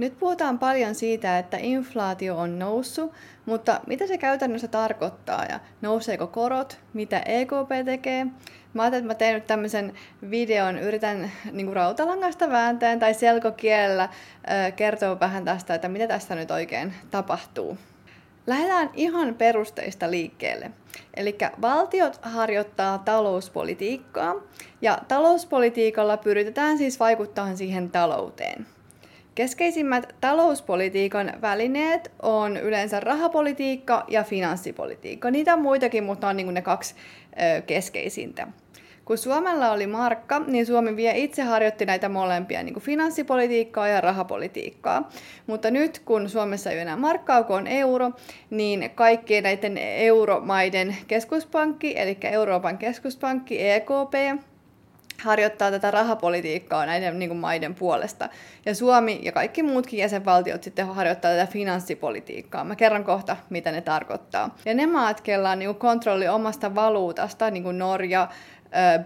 Nyt puhutaan paljon siitä, että inflaatio on noussut, mutta mitä se käytännössä tarkoittaa ja nouseeko korot, mitä EKP tekee? Mä ajattelin, että mä teen nyt tämmöisen videon, yritän niin kuin rautalangasta vääntäen tai selkokielellä kertoa vähän tästä, että mitä tästä nyt oikein tapahtuu. Lähdetään ihan perusteista liikkeelle. Eli valtiot harjoittaa talouspolitiikkaa ja talouspolitiikalla pyritään siis vaikuttamaan siihen talouteen. Keskeisimmät talouspolitiikan välineet on yleensä rahapolitiikka ja finanssipolitiikka. Niitä on muitakin, mutta on niin ne kaksi keskeisintä. Kun Suomella oli markka, niin Suomi vielä itse harjoitti näitä molempia, niin kuin finanssipolitiikkaa ja rahapolitiikkaa. Mutta nyt kun Suomessa ei ole enää markkaa, kun on euro, niin kaikkien näiden euromaiden keskuspankki, eli Euroopan keskuspankki EKP, harjoittaa tätä rahapolitiikkaa näiden niin kuin maiden puolesta. Ja Suomi ja kaikki muutkin jäsenvaltiot sitten harjoittaa tätä finanssipolitiikkaa. Mä kerron kohta, mitä ne tarkoittaa. Ja ne maat, kella on niin kuin kontrolli omasta valuutasta, niin kuin Norja,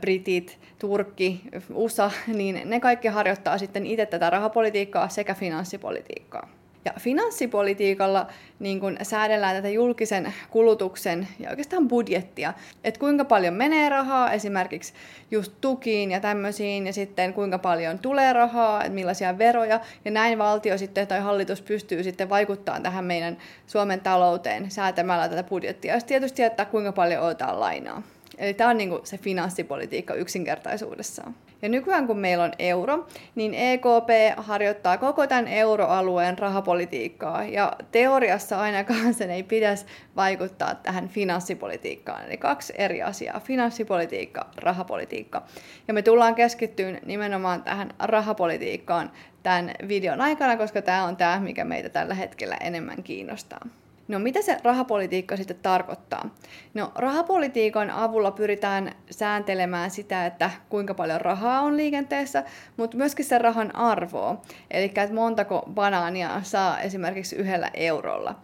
Britit, Turkki, USA, niin ne kaikki harjoittaa sitten itse tätä rahapolitiikkaa sekä finanssipolitiikkaa. Ja finanssipolitiikalla niin kun säädellään tätä julkisen kulutuksen ja oikeastaan budjettia, että kuinka paljon menee rahaa esimerkiksi just tukiin ja tämmöisiin, ja sitten kuinka paljon tulee rahaa, että millaisia veroja, ja näin valtio sitten tai hallitus pystyy sitten vaikuttamaan tähän meidän Suomen talouteen säätämällä tätä budjettia, ja tietysti, että kuinka paljon otetaan lainaa. Eli tämä on niin se finanssipolitiikka yksinkertaisuudessaan. Ja nykyään kun meillä on euro, niin EKP harjoittaa koko tämän euroalueen rahapolitiikkaa. Ja teoriassa ainakaan sen ei pitäisi vaikuttaa tähän finanssipolitiikkaan. Eli kaksi eri asiaa, finanssipolitiikka, rahapolitiikka. Ja me tullaan keskittyyn nimenomaan tähän rahapolitiikkaan tämän videon aikana, koska tämä on tämä, mikä meitä tällä hetkellä enemmän kiinnostaa. No mitä se rahapolitiikka sitten tarkoittaa? No rahapolitiikan avulla pyritään sääntelemään sitä, että kuinka paljon rahaa on liikenteessä, mutta myöskin se rahan arvoa, eli että montako banaania saa esimerkiksi yhdellä eurolla.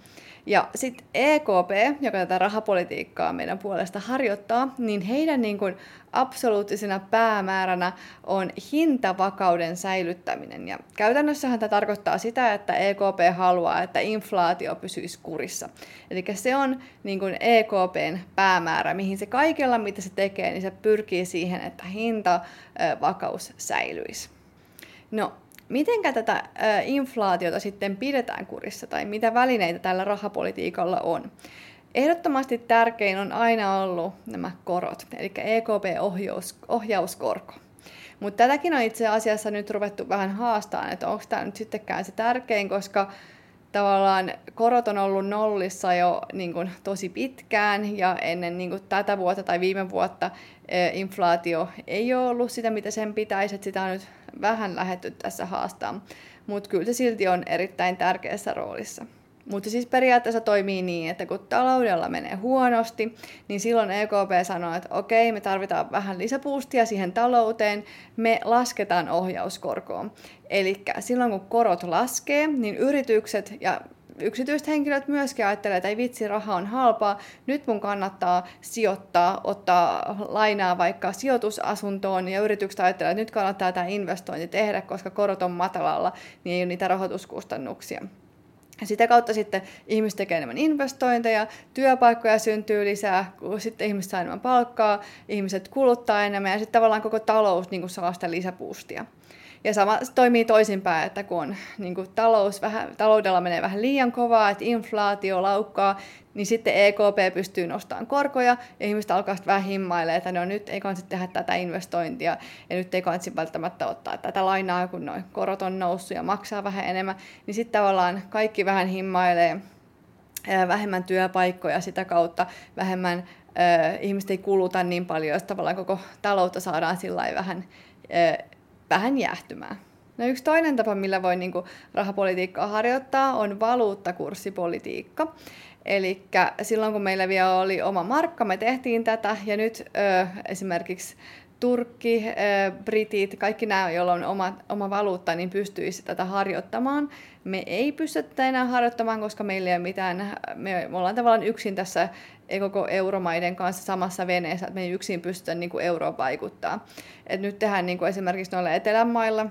Ja sitten EKP, joka tätä rahapolitiikkaa meidän puolesta harjoittaa, niin heidän niin kuin absoluuttisena päämääränä on hintavakauden säilyttäminen. Ja käytännössähän tämä tarkoittaa sitä, että EKP haluaa, että inflaatio pysyisi kurissa. Eli se on niin kuin EKPn päämäärä, mihin se kaikella, mitä se tekee, niin se pyrkii siihen, että hintavakaus säilyisi. No, miten tätä inflaatiota sitten pidetään kurissa tai mitä välineitä tällä rahapolitiikalla on? Ehdottomasti tärkein on aina ollut nämä korot, eli EKP-ohjaus, ohjauskorko. Mutta tätäkin on itse asiassa nyt ruvettu vähän haastamaan, että onko tämä nyt sittenkään se tärkein, koska tavallaan korot on ollut nollissa jo niin kuin, tosi pitkään ja ennen niin kuin, tätä vuotta tai viime vuotta inflaatio ei ole ollut sitä, mitä sen pitäisi, että sitä on nyt vähän lähetty tässä haastaa, mutta kyllä se silti on erittäin tärkeässä roolissa. Mutta siis periaatteessa toimii niin, että kun taloudella menee huonosti, niin silloin EKP sanoo, että okei, me tarvitaan vähän lisäpuustia siihen talouteen, me lasketaan ohjauskorkoon. Eli silloin kun korot laskee, niin yritykset ja yksityiset henkilöt myöskin ajattelee, että ei vitsi, raha on halpaa, nyt mun kannattaa sijoittaa, ottaa lainaa vaikka sijoitusasuntoon, ja yritykset ajattelee, että nyt kannattaa tämä investointi tehdä, koska korot on matalalla, niin ei ole niitä rahoituskustannuksia. Ja sitä kautta sitten ihmiset tekee enemmän investointeja, työpaikkoja syntyy lisää, kun sitten ihmiset saa enemmän palkkaa, ihmiset kuluttaa enemmän ja sitten tavallaan koko talous niin kuin saa sitä lisäpuustia. Ja sama toimii toisinpäin, että kun on, niin kuin talous vähän, taloudella menee vähän liian kovaa, että inflaatio laukkaa, niin sitten EKP pystyy nostamaan korkoja ja ihmiset alkaa sitten vähän himmailemaan, että no nyt ei kannata tehdä tätä investointia ja nyt ei kannata välttämättä ottaa tätä lainaa, kun noin korot on noussut ja maksaa vähän enemmän, niin sitten tavallaan kaikki vähän himmailee vähemmän työpaikkoja sitä kautta, vähemmän äh, ihmiset ei kuluta niin paljon, että tavallaan koko taloutta saadaan sillä vähän äh, vähän jäähtymään. No yksi toinen tapa, millä voi niin kuin, rahapolitiikkaa harjoittaa, on valuuttakurssipolitiikka. Eli silloin kun meillä vielä oli oma markka, me tehtiin tätä ja nyt ö, esimerkiksi Turkki, ö, Britit, kaikki nämä, joilla on oma, oma valuutta, niin pystyisi tätä harjoittamaan. Me ei pystytä enää harjoittamaan, koska meillä ei ole mitään, me, me ollaan tavallaan yksin tässä koko euromaiden kanssa samassa veneessä, että me ei yksin pystytä niin kuin vaikuttaa. Et nyt tehdään niin kuin esimerkiksi noilla etelämailla,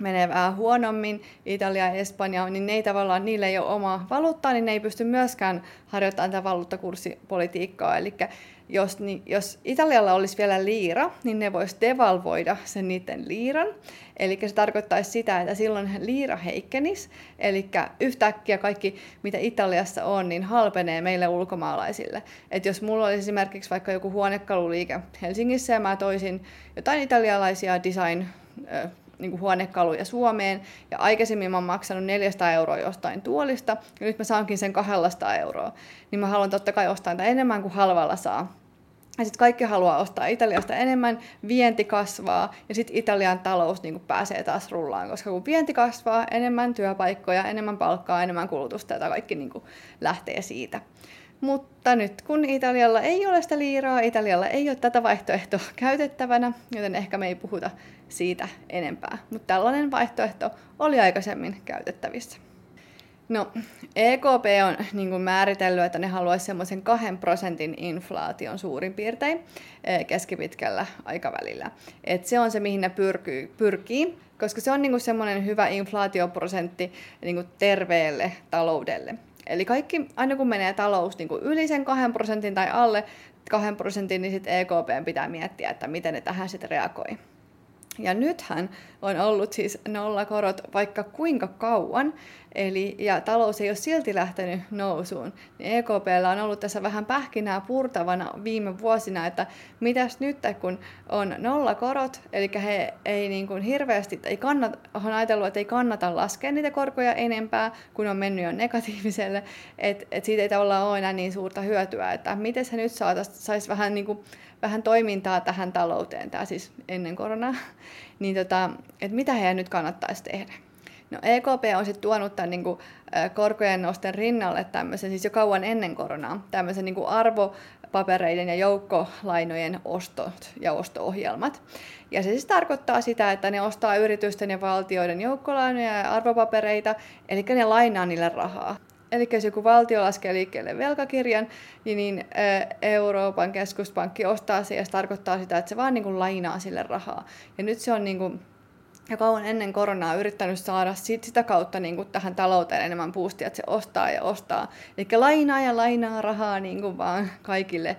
menee vähän huonommin, Italia ja Espanja, niin ne ei tavallaan, niillä ei ole omaa valuuttaa, niin ne ei pysty myöskään harjoittamaan tätä valuuttakurssipolitiikkaa. Eli jos, niin, jos Italialla olisi vielä liira, niin ne voisi devalvoida sen niiden liiran. Eli se tarkoittaisi sitä, että silloin liira heikkenisi. Eli yhtäkkiä kaikki, mitä Italiassa on, niin halpenee meille ulkomaalaisille. Et jos mulla olisi esimerkiksi vaikka joku huonekaluliike Helsingissä ja mä toisin jotain italialaisia design niin kuin huonekaluja Suomeen, ja aikaisemmin mä oon maksanut 400 euroa jostain tuolista, ja nyt mä saankin sen 200 euroa, niin mä haluan totta kai ostaa sitä enemmän kuin halvalla saa. Ja sitten kaikki haluaa ostaa Italiasta enemmän, vienti kasvaa ja sitten Italian talous niin pääsee taas rullaan, koska kun vienti kasvaa, enemmän työpaikkoja, enemmän palkkaa, enemmän kulutusta ja kaikki niin lähtee siitä. Mutta nyt kun Italialla ei ole sitä liiraa, Italialla ei ole tätä vaihtoehtoa käytettävänä, joten ehkä me ei puhuta siitä enempää. Mutta tällainen vaihtoehto oli aikaisemmin käytettävissä. No, EKP on niin kuin määritellyt, että ne haluaisi semmoisen kahden prosentin inflaation suurin piirtein eh, keskipitkällä aikavälillä. Et se on se, mihin ne pyrkii, pyrkii koska se on niin kuin semmoinen hyvä inflaatioprosentti niin kuin terveelle taloudelle. Eli kaikki, aina kun menee talous niin kuin yli sen 2 prosentin tai alle 2 prosentin, niin sitten EKP pitää miettiä, että miten ne tähän sitten reagoi. Ja nythän on ollut siis nollakorot vaikka kuinka kauan, eli, ja talous ei ole silti lähtenyt nousuun. Niin EKPllä on ollut tässä vähän pähkinää purtavana viime vuosina, että mitäs nyt, kun on nollakorot, eli he ei niin kuin hirveästi, ei kannata, on ajatellut, että ei kannata laskea niitä korkoja enempää, kun on mennyt jo negatiiviselle, että et siitä ei tavallaan ole enää niin suurta hyötyä, että miten se nyt saisi vähän niin kuin vähän toimintaa tähän talouteen, tämä siis ennen koronaa, niin tota, että mitä heidän nyt kannattaisi tehdä. No EKP on sitten tuonut tämän niin kuin, korkojen nosten rinnalle tämmöisen, siis jo kauan ennen koronaa, tämmöisen niin kuin arvopapereiden ja joukkolainojen ostot ja osto-ohjelmat. Ja se siis tarkoittaa sitä, että ne ostaa yritysten ja valtioiden joukkolainoja ja arvopapereita, eli ne lainaa niille rahaa. Eli jos joku valtio laskee liikkeelle velkakirjan, niin, niin Euroopan keskuspankki ostaa sen ja se tarkoittaa sitä, että se vaan niin kuin lainaa sille rahaa. Ja nyt se on niin kuin ja kauan ennen koronaa yrittänyt saada sit, sitä kautta niin kuin tähän talouteen enemmän boostia, että se ostaa ja ostaa. Eli lainaa ja lainaa rahaa niin kuin vaan kaikille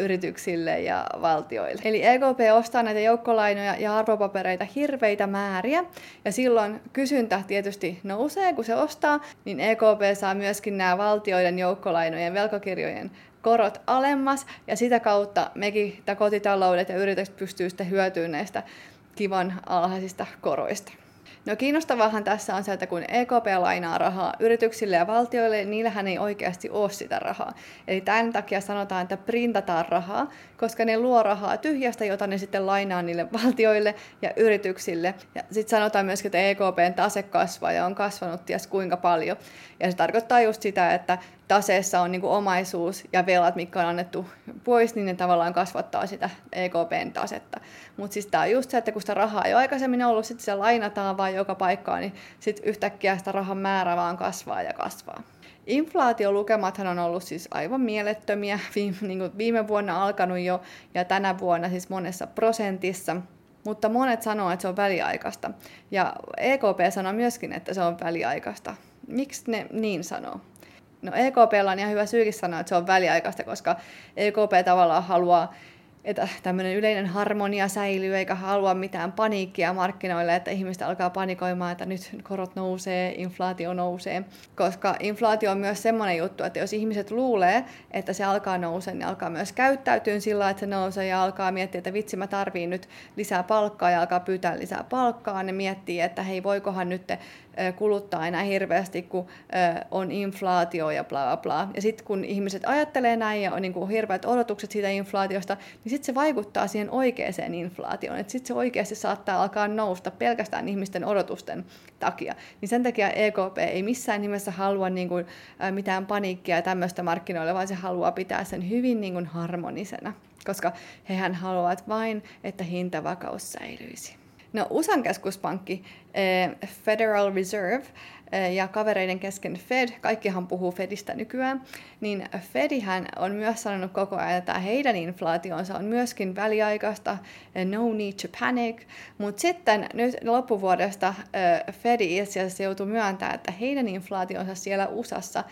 yrityksille ja valtioille. Eli EKP ostaa näitä joukkolainoja ja arvopapereita hirveitä määriä, ja silloin kysyntä tietysti nousee, kun se ostaa, niin EKP saa myöskin nämä valtioiden joukkolainojen velkakirjojen korot alemmas, ja sitä kautta mekin, kotitaloudet ja yritykset pystyy sitten hyötymään näistä kivan alhaisista koroista. No kiinnostavahan tässä on se, että kun EKP lainaa rahaa yrityksille ja valtioille, niin niillähän ei oikeasti ole sitä rahaa. Eli tämän takia sanotaan, että printataan rahaa, koska ne luo rahaa tyhjästä, jota ne sitten lainaa niille valtioille ja yrityksille. Ja sitten sanotaan myöskin, että EKPn tase kasvaa ja on kasvanut ties kuinka paljon. Ja se tarkoittaa just sitä, että taseessa on niin omaisuus ja velat, mitkä on annettu pois, niin ne tavallaan kasvattaa sitä EKPn tasetta. Mutta siis tämä on just se, että kun sitä rahaa ei ole aikaisemmin ollut, sitten se lainataan vaan joka paikkaan, niin sitten yhtäkkiä sitä rahan määrä vaan kasvaa ja kasvaa. Inflaatiolukemathan on ollut siis aivan mielettömiä, viime, niin viime vuonna alkanut jo ja tänä vuonna siis monessa prosentissa, mutta monet sanoo, että se on väliaikaista. Ja EKP sanoo myöskin, että se on väliaikaista. Miksi ne niin sanoo? No EKP on ihan hyvä syykin sanoa, että se on väliaikaista, koska EKP tavallaan haluaa että tämmöinen yleinen harmonia säilyy eikä halua mitään paniikkia markkinoille, että ihmiset alkaa panikoimaan, että nyt korot nousee, inflaatio nousee. Koska inflaatio on myös semmoinen juttu, että jos ihmiset luulee, että se alkaa nousea, niin alkaa myös käyttäytyä sillä, että se nousee ja alkaa miettiä, että vitsi mä tarviin nyt lisää palkkaa ja alkaa pyytää lisää palkkaa. Ne miettii, että hei voikohan nyt kuluttaa enää hirveästi, kun on inflaatio ja bla bla bla. Ja sitten kun ihmiset ajattelee näin ja on niin kuin hirveät odotukset siitä inflaatiosta, niin sitten se vaikuttaa siihen oikeaan inflaatioon. Sitten se oikeasti saattaa alkaa nousta pelkästään ihmisten odotusten takia. Niin sen takia EKP ei missään nimessä halua niin kuin, mitään paniikkia ja tämmöistä markkinoille, vaan se haluaa pitää sen hyvin niin kuin harmonisena koska hehän haluavat vain, että hintavakaus säilyisi. No USAn keskuspankki Federal Reserve ja kavereiden kesken Fed, kaikkihan puhuu Fedistä nykyään, niin Fedihän on myös sanonut koko ajan, että heidän inflaationsa on myöskin väliaikaista, no need to panic, mutta sitten nyt loppuvuodesta Fedi itse asiassa joutui myöntämään, että heidän inflaationsa siellä USAssa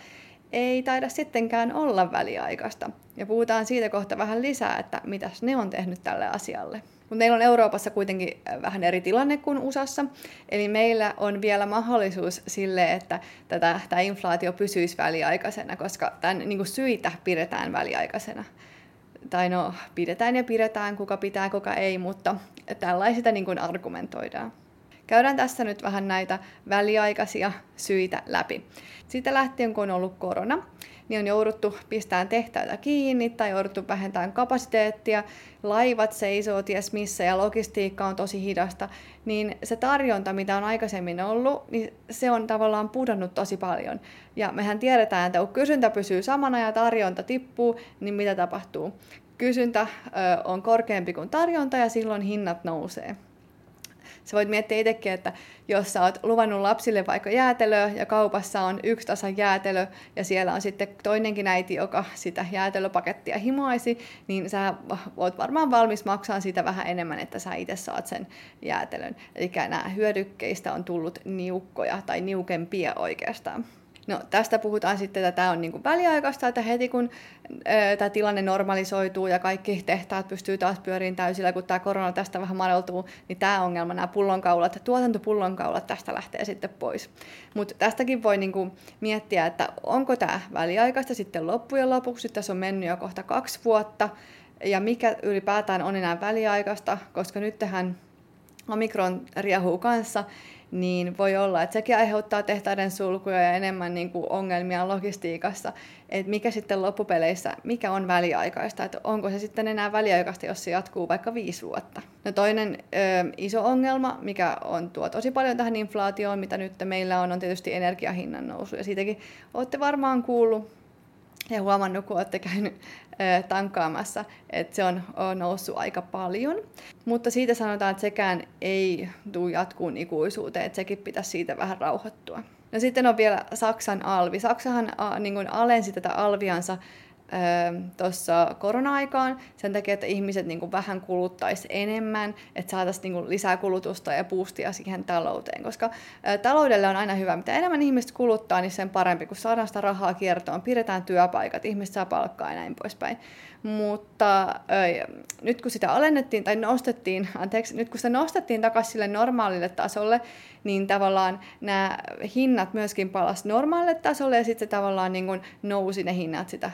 ei taida sittenkään olla väliaikaista. Ja puhutaan siitä kohta vähän lisää, että mitä ne on tehnyt tälle asialle. Mutta meillä on Euroopassa kuitenkin äh, vähän eri tilanne kuin USAssa, eli meillä on vielä mahdollisuus sille, että tätä, tämä inflaatio pysyisi väliaikaisena, koska tämän niin kuin syitä pidetään väliaikaisena. Tai no, pidetään ja pidetään, kuka pitää, kuka ei, mutta tällaisita niin kuin argumentoidaan. Käydään tässä nyt vähän näitä väliaikaisia syitä läpi. Siitä lähtien, kun on ollut korona, niin on jouduttu pistämään tehtaita kiinni tai jouduttu vähentämään kapasiteettia, laivat seisoo ties missä ja logistiikka on tosi hidasta, niin se tarjonta, mitä on aikaisemmin ollut, niin se on tavallaan pudonnut tosi paljon. Ja mehän tiedetään, että kun kysyntä pysyy samana ja tarjonta tippuu, niin mitä tapahtuu? Kysyntä on korkeampi kuin tarjonta ja silloin hinnat nousee. Sä voit miettiä itsekin, että jos sä oot luvannut lapsille vaikka jäätelöä ja kaupassa on yksi tasan jäätelö ja siellä on sitten toinenkin äiti, joka sitä jäätelöpakettia himoisi, niin sä oot varmaan valmis maksaa sitä vähän enemmän, että sä itse saat sen jäätelön. Eli nämä hyödykkeistä on tullut niukkoja tai niukempia oikeastaan. No tästä puhutaan sitten, että tämä on niin kuin väliaikaista, että heti kun ö, tämä tilanne normalisoituu ja kaikki tehtaat pystyy taas pyöriin täysillä, kun tämä korona tästä vähän madaltuu, niin tämä ongelma, nämä pullonkaulat, tuotantopullonkaulat tästä lähtee sitten pois. Mutta tästäkin voi niin kuin miettiä, että onko tämä väliaikaista sitten loppujen lopuksi, tässä on mennyt jo kohta kaksi vuotta, ja mikä ylipäätään on enää väliaikaista, koska nyt tähän Omikron riehuu kanssa, niin voi olla, että sekin aiheuttaa tehtaiden sulkuja ja enemmän niin kuin ongelmia logistiikassa. Että mikä sitten loppupeleissä, mikä on väliaikaista, että onko se sitten enää väliaikaista, jos se jatkuu vaikka viisi vuotta. No toinen ö, iso ongelma, mikä on tuo tosi paljon tähän inflaatioon, mitä nyt meillä on, on tietysti energiahinnan nousu. Ja siitäkin olette varmaan kuullut ja huomannut, kun olette käynyt tankkaamassa, että se on, noussut aika paljon. Mutta siitä sanotaan, että sekään ei tule jatkuun ikuisuuteen, että sekin pitäisi siitä vähän rauhoittua. No sitten on vielä Saksan alvi. Saksahan niin alensi tätä alviansa tuossa korona-aikaan sen takia, että ihmiset niin kuin vähän kuluttaisi enemmän, että saataisiin niin lisää kulutusta ja boostia siihen talouteen, koska taloudelle on aina hyvä, mitä enemmän ihmiset kuluttaa, niin sen parempi, kun saadaan sitä rahaa kiertoon, pidetään työpaikat, ihmiset saa palkkaa ja näin poispäin. Mutta ä, nyt kun sitä alennettiin tai nostettiin, anteeksi, nyt kun sitä nostettiin takaisin sille normaalille tasolle, niin tavallaan nämä hinnat myöskin palasi normaalille tasolle ja sitten tavallaan niin kuin nousi ne hinnat sitä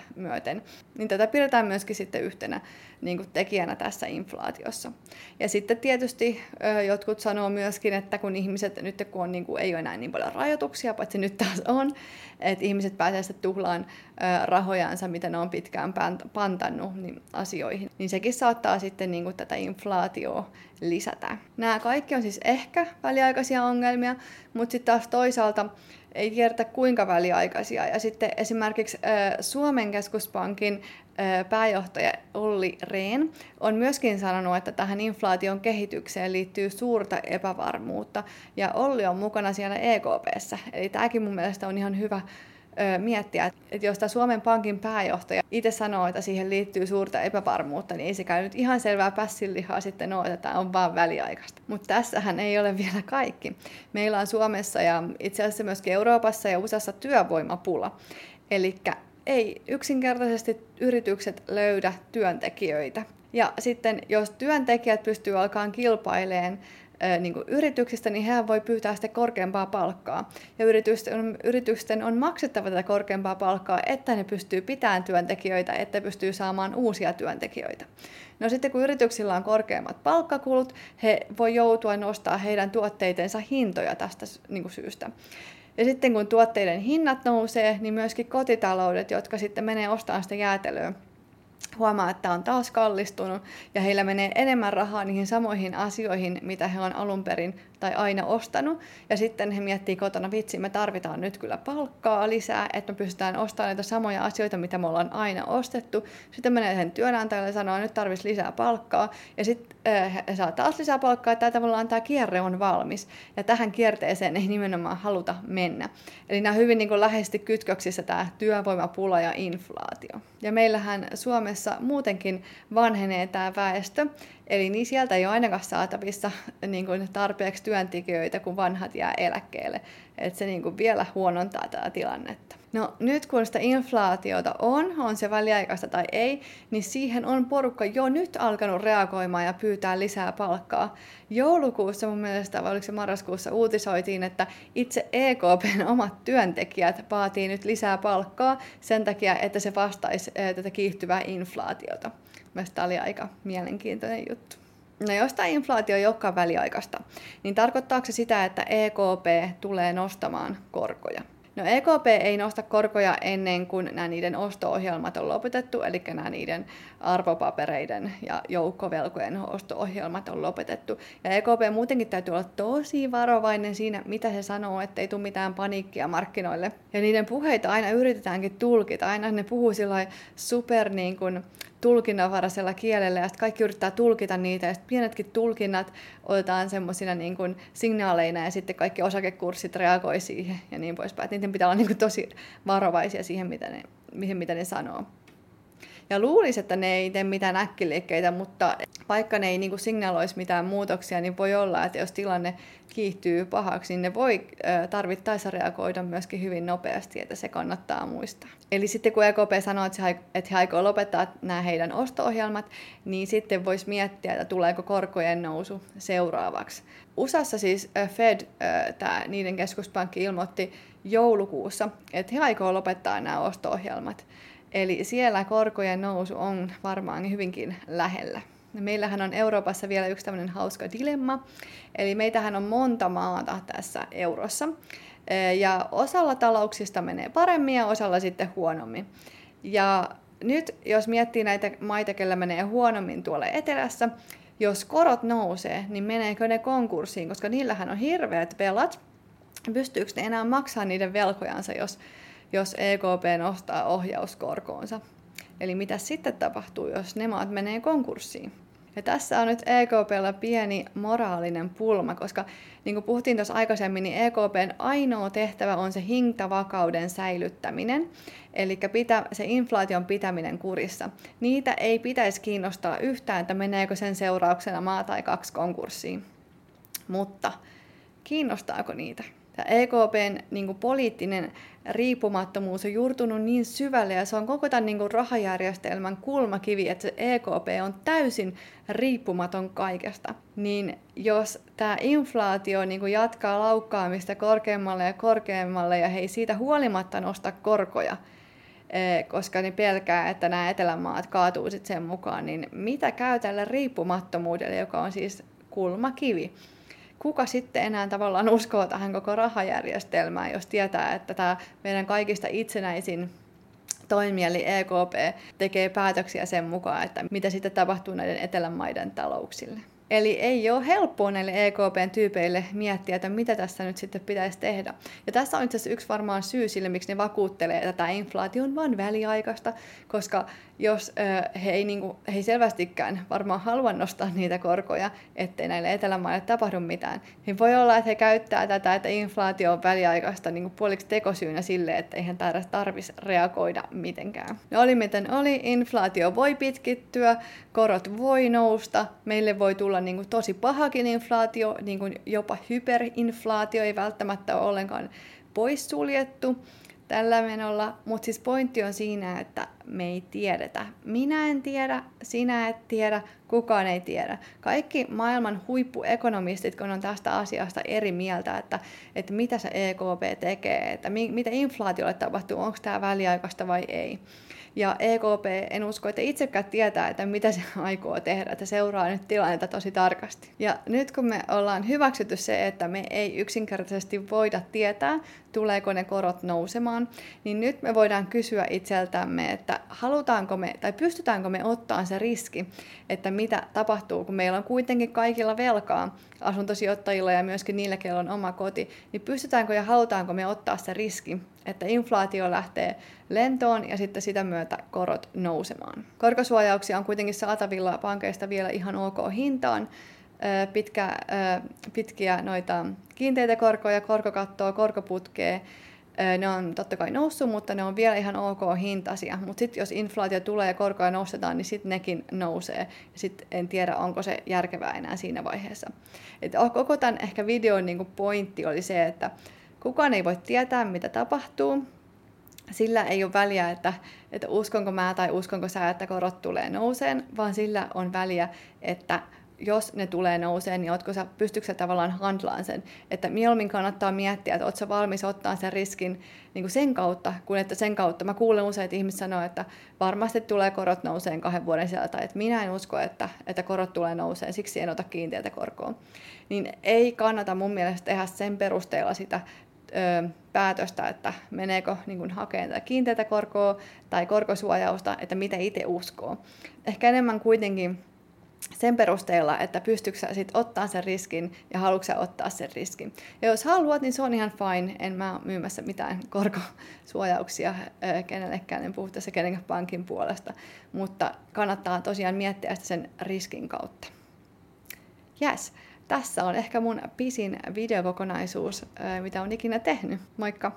myöten. Niin tätä pidetään myöskin sitten yhtenä niin kuin tekijänä tässä inflaatiossa. Ja sitten tietysti jotkut sanoo myöskin, että kun ihmiset nyt kun on, niin kuin, ei ole enää niin paljon rajoituksia, paitsi nyt taas on, että ihmiset pääsevät sitten tuhlaan rahojansa, mitä ne on pitkään pantannut niin asioihin, niin sekin saattaa sitten niin kuin tätä inflaatioa lisätä. Nämä kaikki on siis ehkä väliaikaisia ongelmia, mutta sitten taas toisaalta ei tiedetä kuinka väliaikaisia. Ja sitten esimerkiksi Suomen keskuspankin pääjohtaja Olli Rehn on myöskin sanonut, että tähän inflaation kehitykseen liittyy suurta epävarmuutta. Ja Olli on mukana siellä EKPssä. Eli tämäkin mun mielestä on ihan hyvä miettiä, että jos tämä Suomen Pankin pääjohtaja itse sanoo, että siihen liittyy suurta epävarmuutta, niin ei se käy nyt ihan selvää pässinlihaa sitten ole, että tämä on vaan väliaikaista. Mutta tässähän ei ole vielä kaikki. Meillä on Suomessa ja itse asiassa myöskin Euroopassa ja USAssa työvoimapula. Eli ei yksinkertaisesti yritykset löydä työntekijöitä. Ja sitten jos työntekijät pystyy alkaan kilpaileen niin kuin yrityksistä, niin he voi pyytää sitten korkeampaa palkkaa. Ja yritysten on, yritysten on maksettava tätä korkeampaa palkkaa, että ne pystyy pitämään työntekijöitä, että pystyy saamaan uusia työntekijöitä. No sitten kun yrityksillä on korkeammat palkkakulut, he voi joutua nostaa heidän tuotteitensa hintoja tästä niin kuin syystä. Ja sitten kun tuotteiden hinnat nousee, niin myöskin kotitaloudet, jotka sitten menee ostamaan sitä jäätelöä, huomaa, että on taas kallistunut ja heillä menee enemmän rahaa niihin samoihin asioihin, mitä he on alun perin tai aina ostanut. Ja sitten he miettii kotona, vitsi, me tarvitaan nyt kyllä palkkaa lisää, että me pystytään ostamaan näitä samoja asioita, mitä me ollaan aina ostettu. Sitten menee sen työnantajalle ja sanoo, nyt tarvitsisi lisää palkkaa. Ja sitten äh, saa taas lisää palkkaa, että tavallaan tämä kierre on valmis. Ja tähän kierteeseen ei nimenomaan haluta mennä. Eli nämä hyvin niin kuin läheisesti kytköksissä tämä työvoimapula ja inflaatio. Ja meillähän Suomessa muutenkin vanhenee tämä väestö, eli niin sieltä ei ole ainakaan saatavissa niin kuin tarpeeksi työntekijöitä, kun vanhat jää eläkkeelle. Että se niin kuin vielä huonontaa tätä tilannetta. No nyt kun sitä inflaatiota on, on se väliaikaista tai ei, niin siihen on porukka jo nyt alkanut reagoimaan ja pyytää lisää palkkaa. Joulukuussa mun mielestä, vai oliko se marraskuussa, uutisoitiin, että itse EKPn omat työntekijät vaatii nyt lisää palkkaa sen takia, että se vastaisi tätä kiihtyvää inflaatiota. Mielestäni oli aika mielenkiintoinen juttu. No jos tämä inflaatio ei olekaan väliaikaista, niin tarkoittaako se sitä, että EKP tulee nostamaan korkoja? No EKP ei nosta korkoja ennen kuin nämä niiden osto-ohjelmat on lopetettu, eli nämä niiden arvopapereiden ja joukkovelkojen osto-ohjelmat on lopetettu. Ja EKP muutenkin täytyy olla tosi varovainen siinä, mitä se sanoo, ettei tule mitään paniikkia markkinoille. Ja niiden puheita aina yritetäänkin tulkita, aina ne puhuu sillä super niin kuin, tulkinnanvaraisella kielellä ja kaikki yrittää tulkita niitä ja pienetkin tulkinnat otetaan semmoisina niin kuin signaaleina ja sitten kaikki osakekurssit reagoi siihen ja niin poispäin. Et niiden pitää olla niin kuin tosi varovaisia siihen, mitä ne, mihin, mitä ne sanoo. Ja luulisi, että ne ei tee mitään äkkiliikkeitä, mutta vaikka ne ei niin signaloisi mitään muutoksia, niin voi olla, että jos tilanne kiihtyy pahaksi, niin ne voi tarvittaessa reagoida myöskin hyvin nopeasti, että se kannattaa muistaa. Eli sitten kun EKP sanoo, että he aikoo lopettaa nämä heidän osto-ohjelmat, niin sitten voisi miettiä, että tuleeko korkojen nousu seuraavaksi. USAssa siis Fed, tämä niiden keskuspankki, ilmoitti joulukuussa, että he aikoo lopettaa nämä osto-ohjelmat. Eli siellä korkojen nousu on varmaan hyvinkin lähellä. Meillähän on Euroopassa vielä yksi tämmöinen hauska dilemma, eli meitähän on monta maata tässä eurossa. Ja osalla talouksista menee paremmin ja osalla sitten huonommin. Ja nyt jos miettii näitä maita, kellä menee huonommin tuolla etelässä, jos korot nousee, niin meneekö ne konkurssiin, koska niillähän on hirveät velat. Pystyykö ne enää maksamaan niiden velkojansa, jos jos EKP nostaa ohjauskorkoonsa. Eli mitä sitten tapahtuu, jos ne maat menee konkurssiin? Ja tässä on nyt EKPllä pieni moraalinen pulma, koska niin kuin puhuttiin tuossa aikaisemmin, niin EKPn ainoa tehtävä on se hintavakauden säilyttäminen, eli pitä, se inflaation pitäminen kurissa. Niitä ei pitäisi kiinnostaa yhtään, että meneekö sen seurauksena maa tai kaksi konkurssiin. Mutta kiinnostaako niitä? Tämä EKPn niin kuin poliittinen riippumattomuus on juurtunut niin syvälle ja se on koko tämän niin kuin rahajärjestelmän kulmakivi, että se EKP on täysin riippumaton kaikesta. Niin jos tämä inflaatio niin kuin jatkaa laukkaamista korkeammalle ja korkeammalle ja he siitä huolimatta nosta korkoja, e, koska ne pelkää, että nämä etelämaat kaatuu sitten sen mukaan, niin mitä käy tälle riippumattomuudelle, joka on siis kulmakivi? Kuka sitten enää tavallaan uskoo tähän koko rahajärjestelmään, jos tietää, että tämä meidän kaikista itsenäisin toimija, eli EKP, tekee päätöksiä sen mukaan, että mitä sitten tapahtuu näiden etelämaiden talouksille. Eli ei ole helppoa näille EKPn tyypeille miettiä, että mitä tässä nyt sitten pitäisi tehdä. Ja tässä on itse asiassa yksi varmaan syy sille, miksi ne vakuuttelee, että tämä inflaatio on vain väliaikaista, koska jos äh, he, ei, niin kuin, he ei selvästikään varmaan halua nostaa niitä korkoja, ettei näille etelämaille tapahdu mitään, niin voi olla, että he käyttää tätä, että inflaatio on väliaikaista niin kuin puoliksi tekosyynä sille, että eihän tarvitsisi reagoida mitenkään. No oli miten oli, inflaatio voi pitkittyä, korot voi nousta, meille voi tulla niin kuin tosi pahakin inflaatio, niin kuin jopa hyperinflaatio ei välttämättä ole ollenkaan poissuljettu tällä menolla, mutta siis pointti on siinä, että me ei tiedetä. Minä en tiedä, sinä et tiedä, kukaan ei tiedä. Kaikki maailman huippuekonomistit, kun on tästä asiasta eri mieltä, että, että mitä se EKP tekee, että mi, mitä inflaatiolle tapahtuu, onko tämä väliaikaista vai ei. Ja EKP, en usko, että itsekään tietää, että mitä se aikoo tehdä, että seuraa nyt tilannetta tosi tarkasti. Ja nyt kun me ollaan hyväksytty se, että me ei yksinkertaisesti voida tietää, tuleeko ne korot nousemaan, niin nyt me voidaan kysyä itseltämme, että halutaanko me tai pystytäänkö me ottaa se riski, että mitä tapahtuu, kun meillä on kuitenkin kaikilla velkaa, asuntosijoittajilla ja myöskin niillä, joilla on oma koti, niin pystytäänkö ja halutaanko me ottaa se riski, että inflaatio lähtee lentoon ja sitten sitä myötä korot nousemaan. Korkosuojauksia on kuitenkin saatavilla pankeista vielä ihan ok hintaan, pitkä, pitkiä noita kiinteitä korkoja, korkokattoa, korkoputkea, ne on totta kai noussut, mutta ne on vielä ihan ok hintaisia. Mutta sitten jos inflaatio tulee ja korkoja nostetaan, niin sitten nekin nousee. Ja sitten en tiedä, onko se järkevää enää siinä vaiheessa. Et koko tämän ehkä videon niinku pointti oli se, että kukaan ei voi tietää, mitä tapahtuu. Sillä ei ole väliä, että, että uskonko mä tai uskonko sä, että korot tulee nouseen, vaan sillä on väliä, että jos ne tulee nouseen, niin ootko sä, pystytkö sä tavallaan handlaan sen, että mieluummin kannattaa miettiä, että ootko valmis ottaa sen riskin niin kuin sen kautta, kun että sen kautta. Mä kuulen usein, että ihmiset sanoo, että varmasti tulee korot nouseen kahden vuoden sieltä, tai että minä en usko, että, että korot tulee nouseen, siksi en ota kiinteätä korkoa. Niin ei kannata mun mielestä tehdä sen perusteella sitä ö, päätöstä, että meneekö niin kuin hakemaan tätä kiinteätä korkoa tai korkosuojausta, että mitä itse uskoo. Ehkä enemmän kuitenkin sen perusteella, että pystyykö sä sit ottaa sen riskin ja haluatko ottaa sen riskin. Ja jos haluat, niin se on ihan fine. En mä myymässä mitään korkosuojauksia kenellekään, en puhu tässä kenenkään pankin puolesta. Mutta kannattaa tosiaan miettiä sitä sen riskin kautta. Yes, tässä on ehkä mun pisin videokokonaisuus, mitä on ikinä tehnyt. Moikka!